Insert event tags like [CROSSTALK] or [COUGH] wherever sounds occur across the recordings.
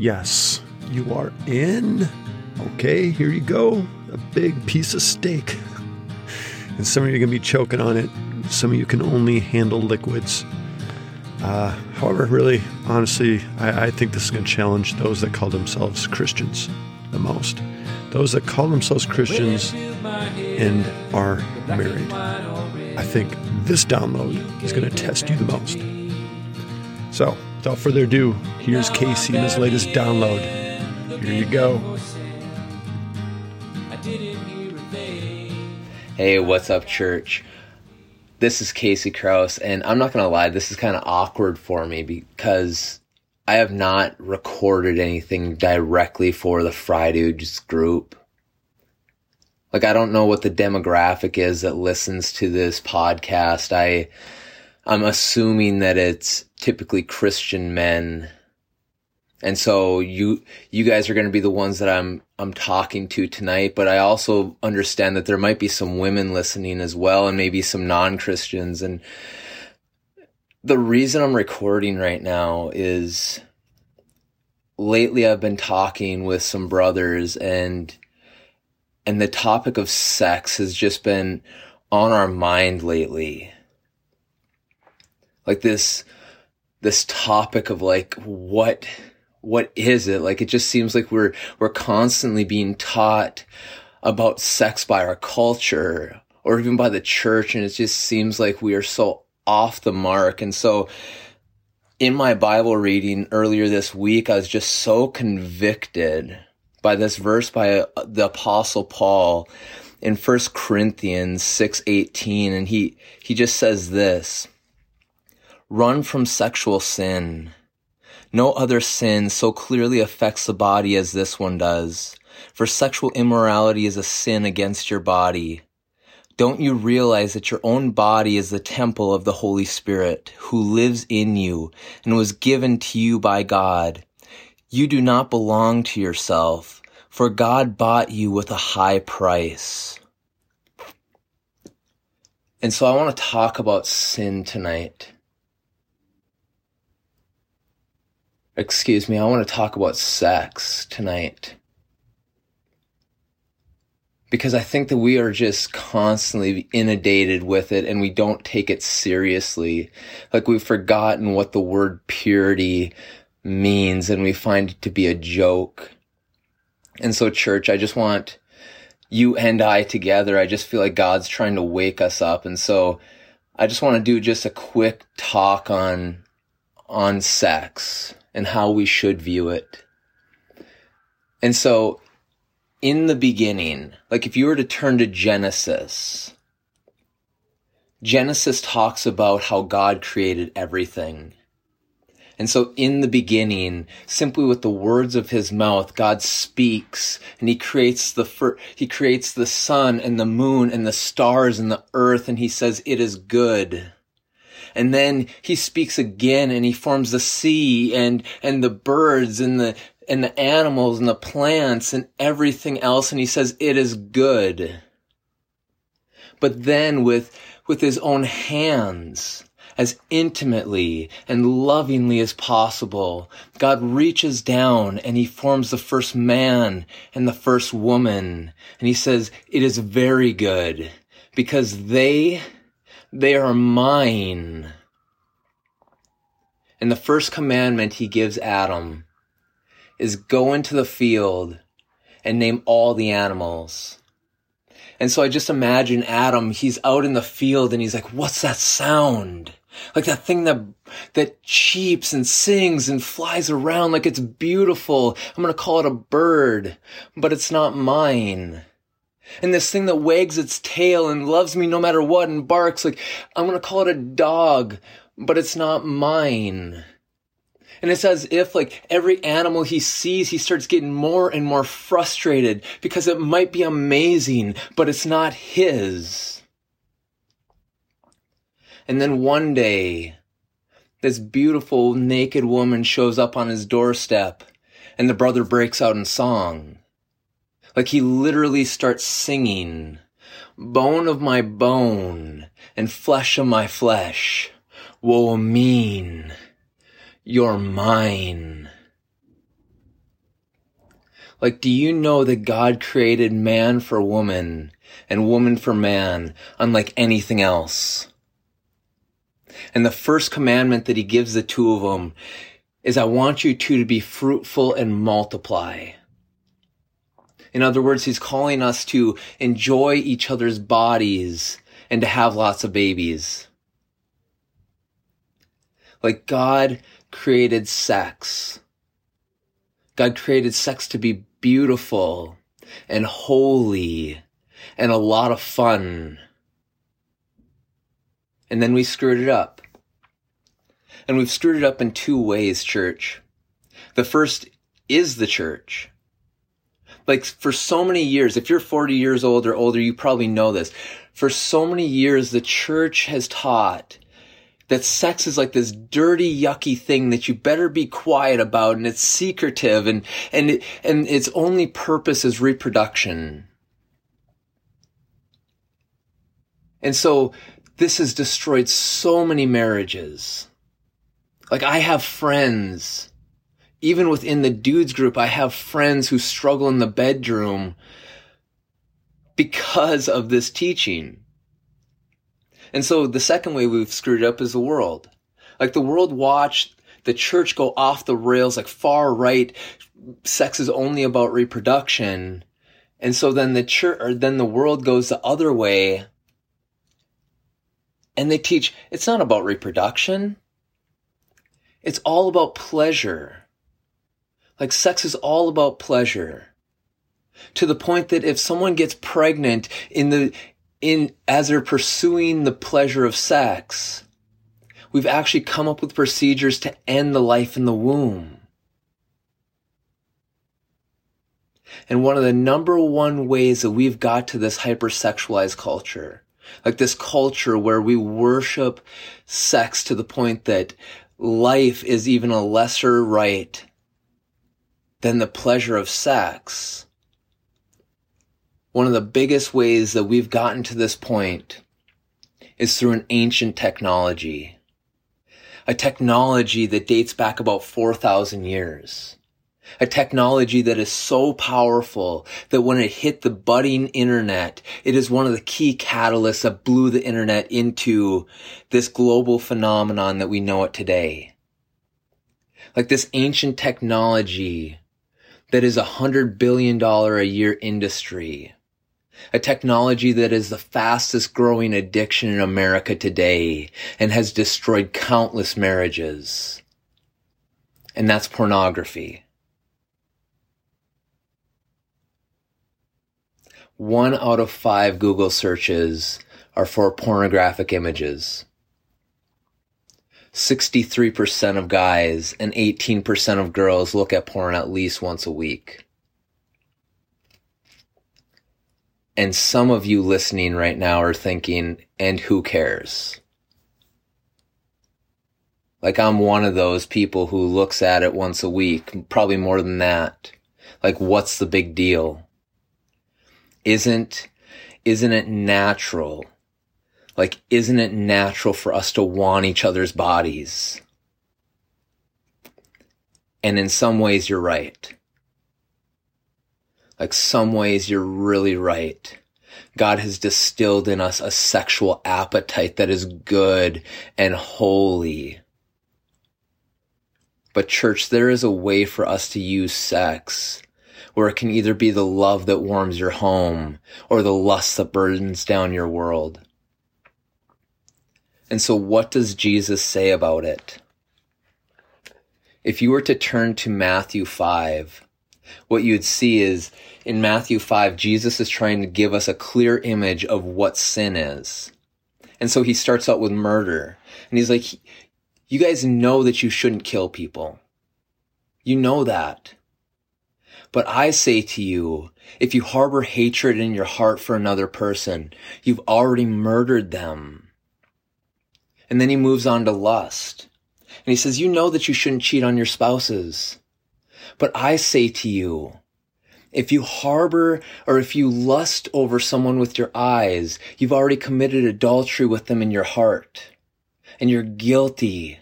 Yes, you are in. Okay, here you go. A big piece of steak. And some of you are going to be choking on it. Some of you can only handle liquids. Uh, however, really, honestly, I, I think this is going to challenge those that call themselves Christians the most. Those that call themselves Christians and are married. I think this download is going to test you the most. So, without further ado, here's Casey and his latest download. Here you go. Hey, what's up, church? This is Casey Kraus, and I'm not going to lie, this is kind of awkward for me because I have not recorded anything directly for the Fridudes group. Like, I don't know what the demographic is that listens to this podcast. I, I'm assuming that it's typically Christian men. And so you, you guys are going to be the ones that I'm, I'm talking to tonight, but I also understand that there might be some women listening as well and maybe some non-Christians. And the reason I'm recording right now is lately I've been talking with some brothers and, and the topic of sex has just been on our mind lately. Like this, this topic of like what what is it? Like it just seems like we're we're constantly being taught about sex by our culture or even by the church and it just seems like we are so off the mark. And so in my bible reading earlier this week i was just so convicted by this verse by uh, the apostle paul in 1 corinthians 6:18 and he he just says this Run from sexual sin. No other sin so clearly affects the body as this one does. For sexual immorality is a sin against your body. Don't you realize that your own body is the temple of the Holy Spirit who lives in you and was given to you by God? You do not belong to yourself, for God bought you with a high price. And so I want to talk about sin tonight. Excuse me, I want to talk about sex tonight. Because I think that we are just constantly inundated with it and we don't take it seriously. Like we've forgotten what the word purity means and we find it to be a joke. And so church, I just want you and I together. I just feel like God's trying to wake us up. And so I just want to do just a quick talk on, on sex and how we should view it. And so in the beginning, like if you were to turn to Genesis, Genesis talks about how God created everything. And so in the beginning, simply with the words of his mouth, God speaks and he creates the fir- he creates the sun and the moon and the stars and the earth and he says it is good. And then he speaks again and he forms the sea and, and the birds and the, and the animals and the plants and everything else. And he says, it is good. But then with, with his own hands, as intimately and lovingly as possible, God reaches down and he forms the first man and the first woman. And he says, it is very good because they they are mine. And the first commandment he gives Adam is go into the field and name all the animals. And so I just imagine Adam, he's out in the field and he's like, what's that sound? Like that thing that, that cheeps and sings and flies around like it's beautiful. I'm going to call it a bird, but it's not mine and this thing that wags its tail and loves me no matter what and barks like I'm gonna call it a dog, but it's not mine. And it's as if like every animal he sees, he starts getting more and more frustrated because it might be amazing, but it's not his. And then one day, this beautiful naked woman shows up on his doorstep and the brother breaks out in song. Like he literally starts singing, bone of my bone and flesh of my flesh. Woe mean, you're mine. Like, do you know that God created man for woman and woman for man unlike anything else? And the first commandment that he gives the two of them is I want you two to be fruitful and multiply. In other words, he's calling us to enjoy each other's bodies and to have lots of babies. Like God created sex. God created sex to be beautiful and holy and a lot of fun. And then we screwed it up. And we've screwed it up in two ways, church. The first is the church. Like for so many years, if you're 40 years old or older, you probably know this. For so many years, the church has taught that sex is like this dirty, yucky thing that you better be quiet about and it's secretive and, and, it, and its only purpose is reproduction. And so this has destroyed so many marriages. Like I have friends, even within the dudes group, I have friends who struggle in the bedroom because of this teaching. And so the second way we've screwed up is the world. Like the world watched the church go off the rails, like far right. Sex is only about reproduction. And so then the church, or then the world goes the other way. And they teach it's not about reproduction. It's all about pleasure. Like sex is all about pleasure. To the point that if someone gets pregnant in the, in, as they're pursuing the pleasure of sex, we've actually come up with procedures to end the life in the womb. And one of the number one ways that we've got to this hypersexualized culture, like this culture where we worship sex to the point that life is even a lesser right than the pleasure of sex. One of the biggest ways that we've gotten to this point is through an ancient technology. A technology that dates back about 4,000 years. A technology that is so powerful that when it hit the budding internet, it is one of the key catalysts that blew the internet into this global phenomenon that we know it today. Like this ancient technology that is a hundred billion dollar a year industry. A technology that is the fastest growing addiction in America today and has destroyed countless marriages. And that's pornography. one out of five Google searches are for pornographic images. 63% of guys and 18% of girls look at porn at least once a week. And some of you listening right now are thinking, and who cares? Like I'm one of those people who looks at it once a week, probably more than that. Like what's the big deal? isn't, isn't it natural? Like, isn't it natural for us to want each other's bodies? And in some ways, you're right. Like, some ways, you're really right. God has distilled in us a sexual appetite that is good and holy. But church, there is a way for us to use sex where it can either be the love that warms your home or the lust that burdens down your world. And so what does Jesus say about it? If you were to turn to Matthew 5, what you'd see is in Matthew 5, Jesus is trying to give us a clear image of what sin is. And so he starts out with murder. And he's like, you guys know that you shouldn't kill people. You know that. But I say to you, if you harbor hatred in your heart for another person, you've already murdered them. And then he moves on to lust. And he says, you know that you shouldn't cheat on your spouses. But I say to you, if you harbor or if you lust over someone with your eyes, you've already committed adultery with them in your heart. And you're guilty.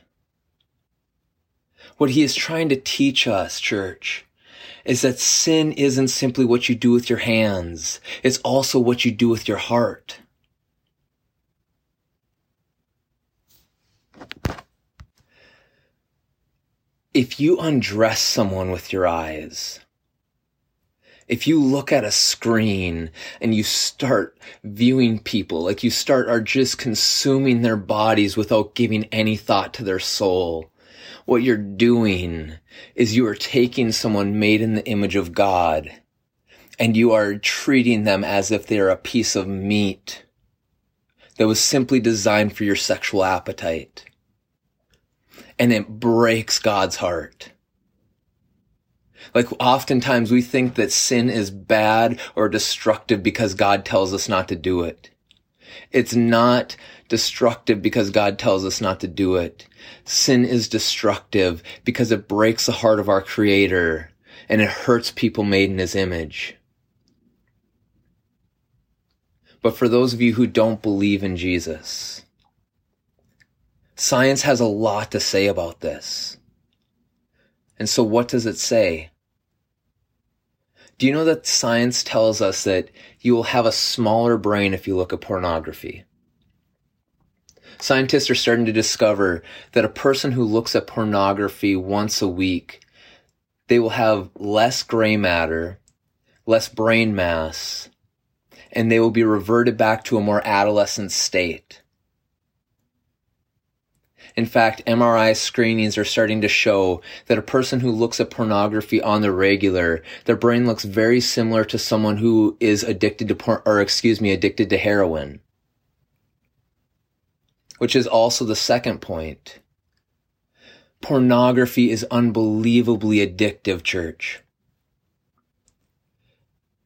What he is trying to teach us, church, is that sin isn't simply what you do with your hands. It's also what you do with your heart. If you undress someone with your eyes, if you look at a screen and you start viewing people, like you start are just consuming their bodies without giving any thought to their soul, what you're doing is you are taking someone made in the image of God and you are treating them as if they're a piece of meat that was simply designed for your sexual appetite. And it breaks God's heart. Like oftentimes we think that sin is bad or destructive because God tells us not to do it. It's not destructive because God tells us not to do it. Sin is destructive because it breaks the heart of our creator and it hurts people made in his image. But for those of you who don't believe in Jesus, science has a lot to say about this. And so what does it say? Do you know that science tells us that you will have a smaller brain if you look at pornography? Scientists are starting to discover that a person who looks at pornography once a week, they will have less gray matter, less brain mass, and they will be reverted back to a more adolescent state. In fact, MRI screenings are starting to show that a person who looks at pornography on the regular, their brain looks very similar to someone who is addicted to porn, or excuse me, addicted to heroin. Which is also the second point. Pornography is unbelievably addictive, church.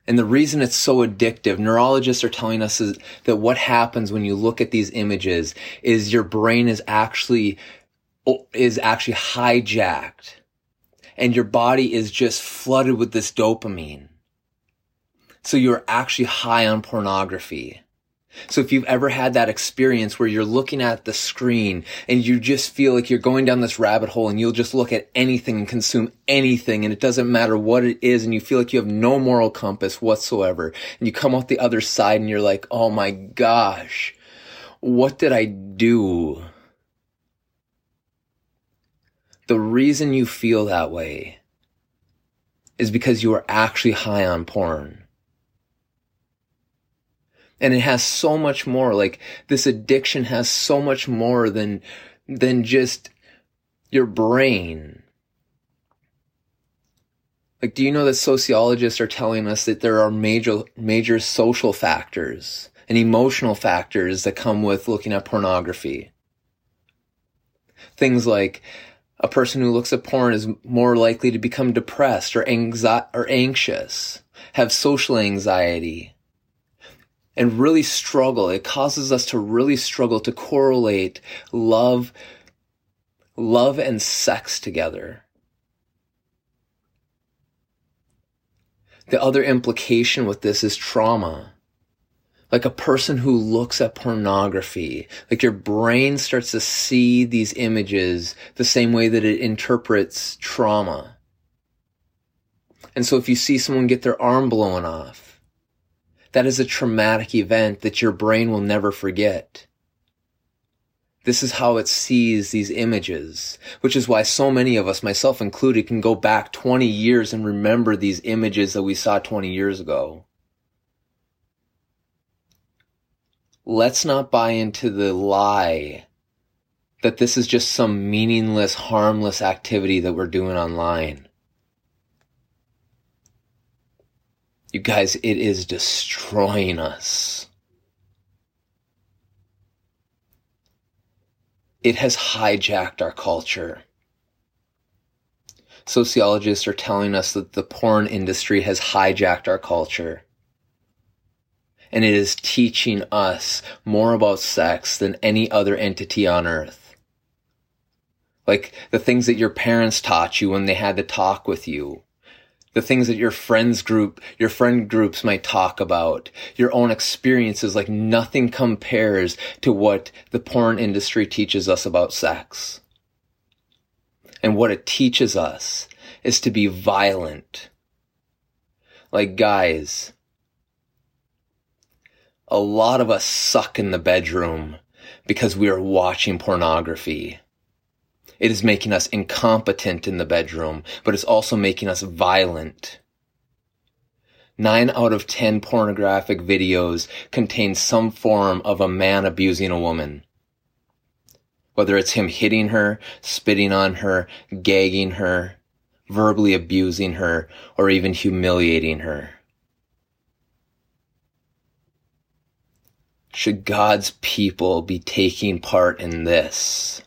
And the reason it's so addictive, neurologists are telling us is that what happens when you look at these images is your brain is actually, is actually hijacked and your body is just flooded with this dopamine. So you're actually high on pornography. So if you've ever had that experience where you're looking at the screen and you just feel like you're going down this rabbit hole and you'll just look at anything and consume anything and it doesn't matter what it is and you feel like you have no moral compass whatsoever and you come off the other side and you're like, oh my gosh, what did I do? The reason you feel that way is because you are actually high on porn. And it has so much more, like this addiction has so much more than, than just your brain. Like, do you know that sociologists are telling us that there are major, major social factors and emotional factors that come with looking at pornography? Things like a person who looks at porn is more likely to become depressed or anxi- or anxious, have social anxiety, and really struggle. It causes us to really struggle to correlate love, love and sex together. The other implication with this is trauma. Like a person who looks at pornography, like your brain starts to see these images the same way that it interprets trauma. And so if you see someone get their arm blown off, that is a traumatic event that your brain will never forget. This is how it sees these images, which is why so many of us, myself included, can go back 20 years and remember these images that we saw 20 years ago. Let's not buy into the lie that this is just some meaningless, harmless activity that we're doing online. You guys, it is destroying us. It has hijacked our culture. Sociologists are telling us that the porn industry has hijacked our culture. And it is teaching us more about sex than any other entity on earth. Like the things that your parents taught you when they had to talk with you the things that your friends group, your friend groups might talk about, your own experiences, like nothing compares to what the porn industry teaches us about sex. And what it teaches us is to be violent. Like guys, a lot of us suck in the bedroom because we are watching pornography. It is making us incompetent in the bedroom, but it's also making us violent. Nine out of ten pornographic videos contain some form of a man abusing a woman. Whether it's him hitting her, spitting on her, gagging her, verbally abusing her, or even humiliating her. Should God's people be taking part in this?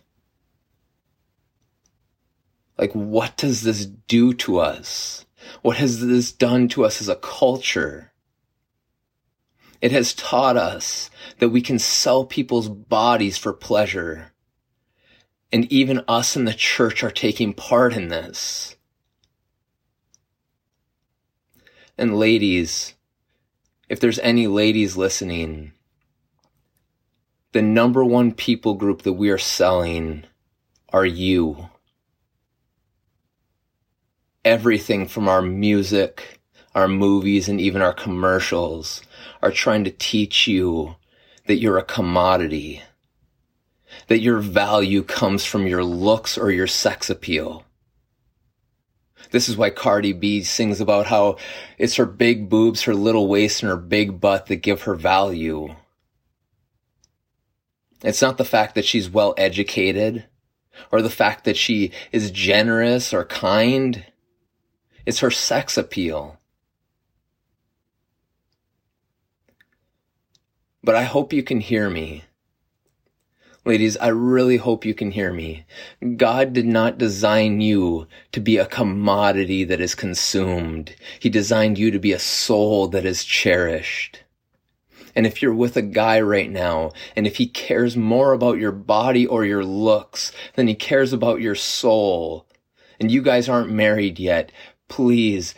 Like, what does this do to us? What has this done to us as a culture? It has taught us that we can sell people's bodies for pleasure. And even us in the church are taking part in this. And ladies, if there's any ladies listening, the number one people group that we are selling are you. Everything from our music, our movies, and even our commercials are trying to teach you that you're a commodity, that your value comes from your looks or your sex appeal. This is why Cardi B sings about how it's her big boobs, her little waist, and her big butt that give her value. It's not the fact that she's well educated or the fact that she is generous or kind. It's her sex appeal. But I hope you can hear me. Ladies, I really hope you can hear me. God did not design you to be a commodity that is consumed. He designed you to be a soul that is cherished. And if you're with a guy right now, and if he cares more about your body or your looks than he cares about your soul, and you guys aren't married yet, please,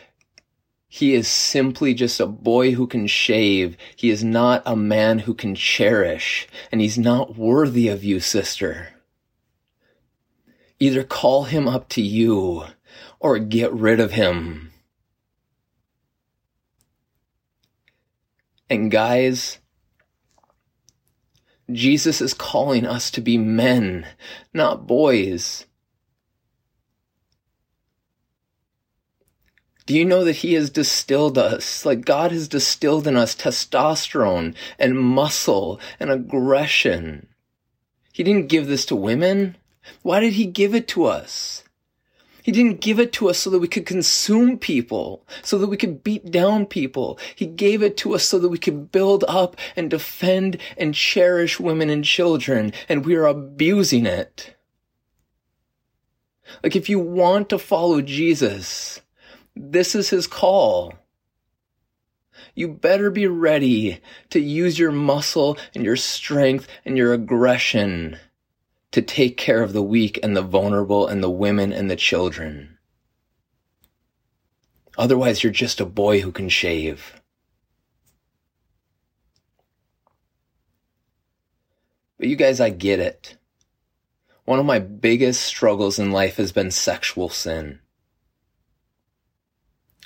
he is simply just a boy who can shave. He is not a man who can cherish, and he's not worthy of you, sister. Either call him up to you or get rid of him. And guys, Jesus is calling us to be men, not boys. Do you know that He has distilled us, like God has distilled in us testosterone and muscle and aggression? He didn't give this to women. Why did He give it to us? He didn't give it to us so that we could consume people, so that we could beat down people. He gave it to us so that we could build up and defend and cherish women and children, and we are abusing it. Like if you want to follow Jesus, this is his call. You better be ready to use your muscle and your strength and your aggression to take care of the weak and the vulnerable and the women and the children. Otherwise, you're just a boy who can shave. But you guys, I get it. One of my biggest struggles in life has been sexual sin.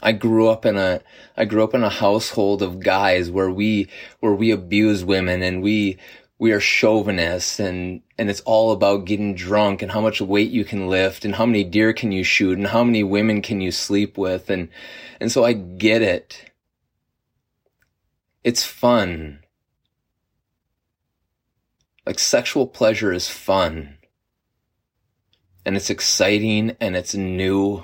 I grew up in a I grew up in a household of guys where we where we abuse women and we we are chauvinists and, and it's all about getting drunk and how much weight you can lift and how many deer can you shoot and how many women can you sleep with. And, and so I get it. It's fun. Like sexual pleasure is fun and it's exciting and it's new,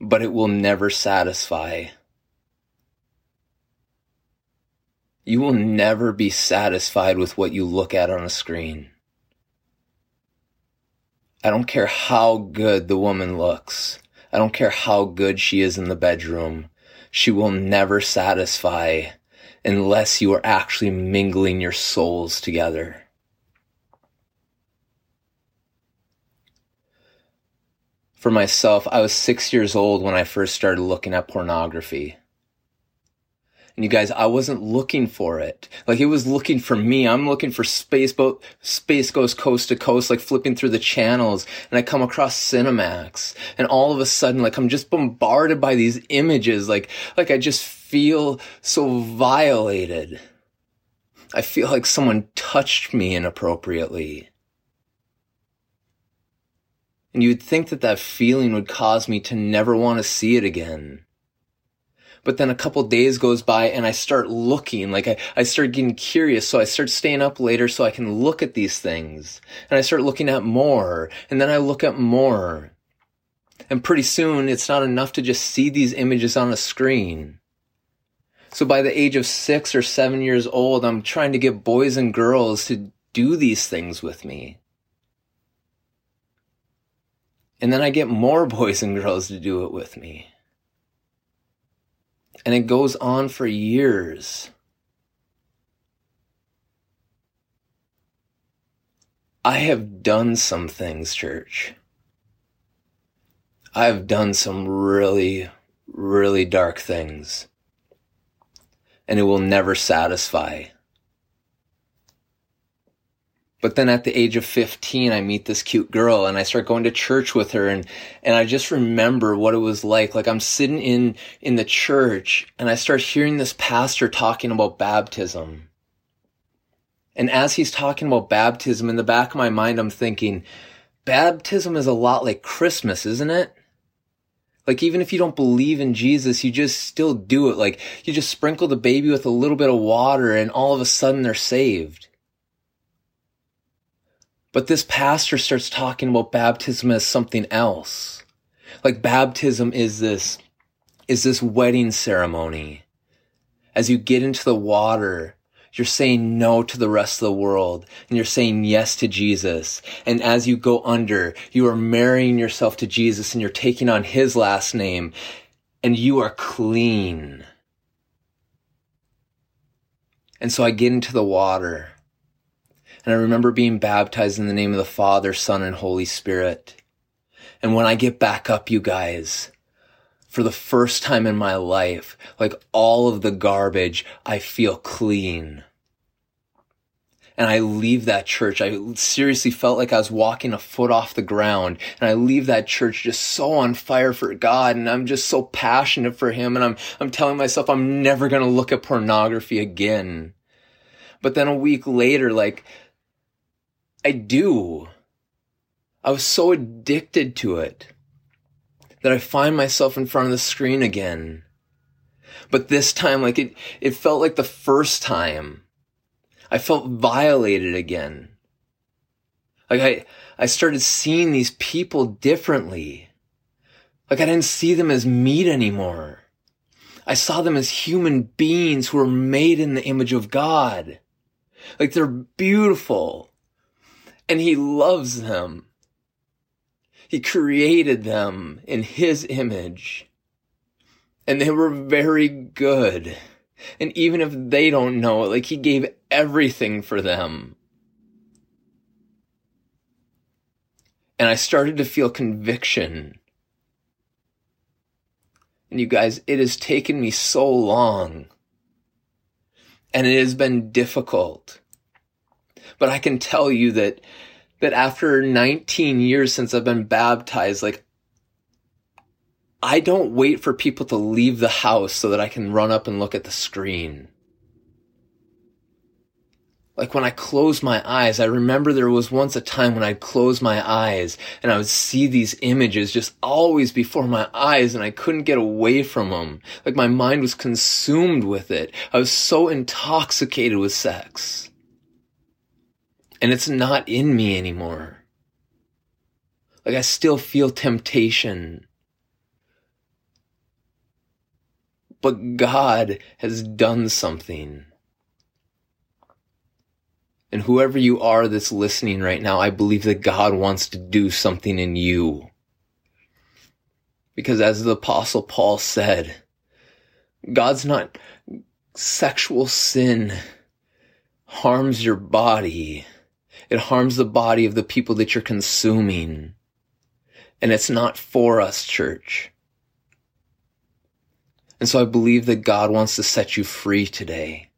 but it will never satisfy. You will never be satisfied with what you look at on a screen. I don't care how good the woman looks. I don't care how good she is in the bedroom. She will never satisfy unless you are actually mingling your souls together. For myself, I was six years old when I first started looking at pornography. And you guys, I wasn't looking for it. Like it was looking for me. I'm looking for space boat, Space Ghost Coast to Coast, like flipping through the channels and I come across Cinemax and all of a sudden, like I'm just bombarded by these images. Like, like I just feel so violated. I feel like someone touched me inappropriately. And you'd think that that feeling would cause me to never want to see it again. But then a couple days goes by and I start looking, like I, I start getting curious. So I start staying up later so I can look at these things. And I start looking at more and then I look at more. And pretty soon it's not enough to just see these images on a screen. So by the age of six or seven years old, I'm trying to get boys and girls to do these things with me. And then I get more [LAUGHS] boys and girls to do it with me. And it goes on for years. I have done some things, church. I have done some really, really dark things. And it will never satisfy. But then at the age of 15, I meet this cute girl and I start going to church with her and, and I just remember what it was like. Like I'm sitting in, in the church and I start hearing this pastor talking about baptism. And as he's talking about baptism in the back of my mind, I'm thinking, baptism is a lot like Christmas, isn't it? Like even if you don't believe in Jesus, you just still do it. Like you just sprinkle the baby with a little bit of water and all of a sudden they're saved. But this pastor starts talking about baptism as something else. Like baptism is this, is this wedding ceremony. As you get into the water, you're saying no to the rest of the world and you're saying yes to Jesus. And as you go under, you are marrying yourself to Jesus and you're taking on his last name and you are clean. And so I get into the water and I remember being baptized in the name of the Father, Son, and Holy Spirit. And when I get back up, you guys, for the first time in my life, like all of the garbage, I feel clean. And I leave that church. I seriously felt like I was walking a foot off the ground. And I leave that church just so on fire for God. And I'm just so passionate for Him. And I'm, I'm telling myself I'm never going to look at pornography again. But then a week later, like, I do. I was so addicted to it that I find myself in front of the screen again. But this time, like it, it felt like the first time. I felt violated again. Like I, I started seeing these people differently. Like I didn't see them as meat anymore. I saw them as human beings who were made in the image of God. Like they're beautiful and he loves them. He created them in his image. And they were very good. And even if they don't know it, like he gave everything for them. And I started to feel conviction. And you guys, it has taken me so long. And it has been difficult. But I can tell you that, that after 19 years since I've been baptized, like, I don't wait for people to leave the house so that I can run up and look at the screen. Like when I close my eyes, I remember there was once a time when I'd close my eyes and I would see these images just always before my eyes and I couldn't get away from them. Like my mind was consumed with it. I was so intoxicated with sex and it's not in me anymore. Like I still feel temptation. But God has done something. And whoever you are that's listening right now, I believe that God wants to do something in you. Because as the apostle Paul said, God's not sexual sin harms your body. It harms the body of the people that you're consuming. And it's not for us, church. And so I believe that God wants to set you free today.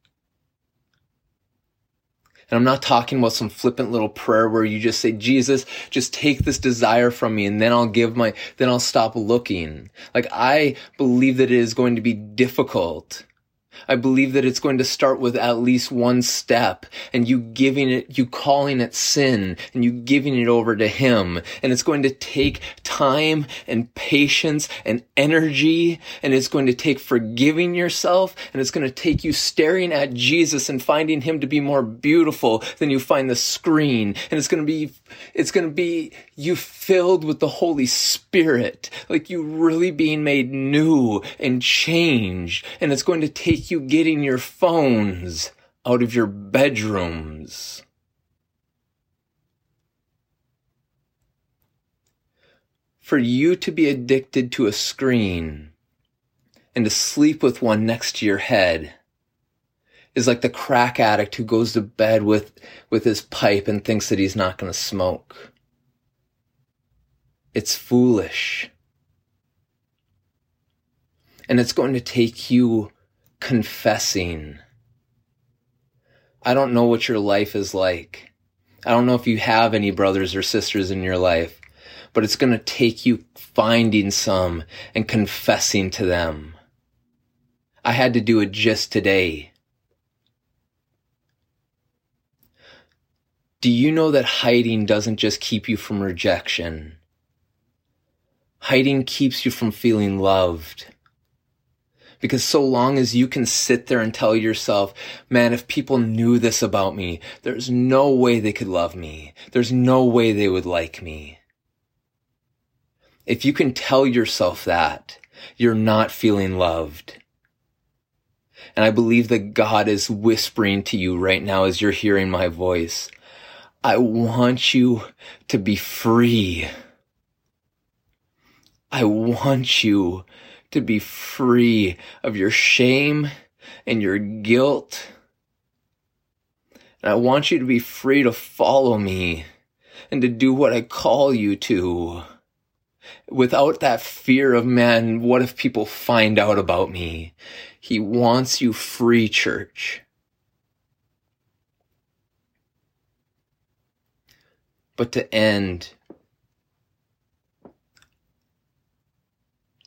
And I'm not talking about some flippant little prayer where you just say, Jesus, just take this desire from me and then I'll give my, then I'll stop looking. Like I believe that it is going to be difficult I believe that it's going to start with at least one step and you giving it, you calling it sin and you giving it over to Him. And it's going to take time and patience and energy and it's going to take forgiving yourself and it's going to take you staring at Jesus and finding Him to be more beautiful than you find the screen. And it's going to be, it's going to be you filled with the Holy Spirit, like you really being made new and changed. And it's going to take you getting your phones out of your bedrooms. For you to be addicted to a screen and to sleep with one next to your head is like the crack addict who goes to bed with, with his pipe and thinks that he's not going to smoke. It's foolish. And it's going to take you confessing. I don't know what your life is like. I don't know if you have any brothers or sisters in your life, but it's going to take you finding some and confessing to them. I had to do it just today. Do you know that hiding doesn't just keep you from rejection? Hiding keeps you from feeling loved. Because so long as you can sit there and tell yourself, man, if people knew this about me, there's no way they could love me. There's no way they would like me. If you can tell yourself that, you're not feeling loved. And I believe that God is whispering to you right now as you're hearing my voice. I want you to be free. I want you to be free of your shame and your guilt. And I want you to be free to follow me and to do what I call you to without that fear of man, what if people find out about me? He wants you free, church. But to end,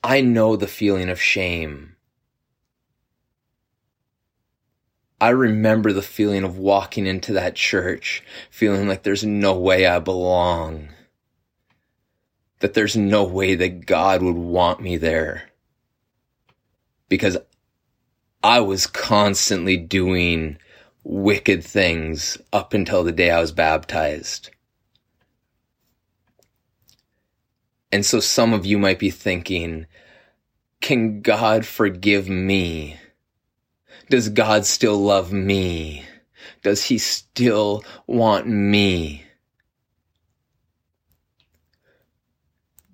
I know the feeling of shame. I remember the feeling of walking into that church, feeling like there's no way I belong. That there's no way that God would want me there. Because I was constantly doing wicked things up until the day I was baptized. And so some of you might be thinking, can God forgive me? Does God still love me? Does he still want me?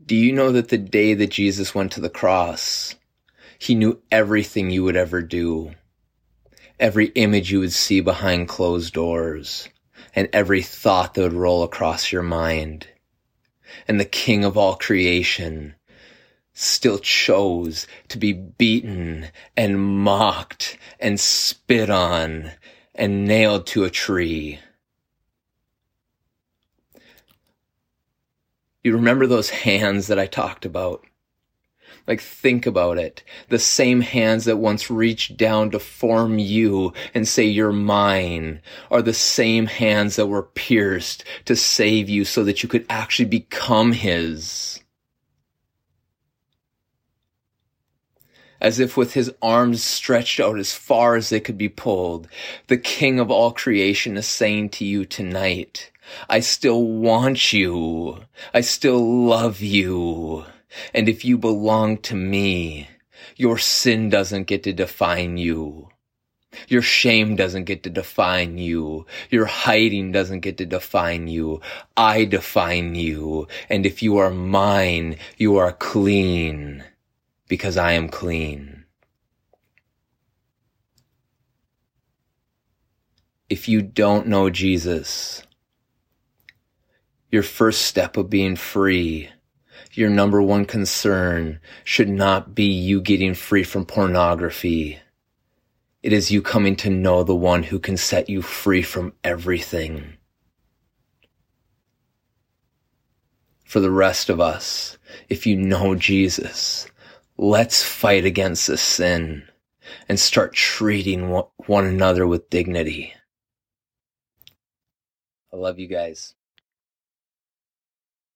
Do you know that the day that Jesus went to the cross, he knew everything you would ever do, every image you would see behind closed doors, and every thought that would roll across your mind and the king of all creation still chose to be beaten and mocked and spit on and nailed to a tree. You remember those hands that I talked about? Like, think about it. The same hands that once reached down to form you and say you're mine are the same hands that were pierced to save you so that you could actually become his. As if with his arms stretched out as far as they could be pulled, the king of all creation is saying to you tonight, I still want you. I still love you. And if you belong to me, your sin doesn't get to define you. Your shame doesn't get to define you. Your hiding doesn't get to define you. I define you. And if you are mine, you are clean because I am clean. If you don't know Jesus, your first step of being free your number one concern should not be you getting free from pornography. It is you coming to know the one who can set you free from everything. For the rest of us, if you know Jesus, let's fight against this sin and start treating one another with dignity. I love you guys.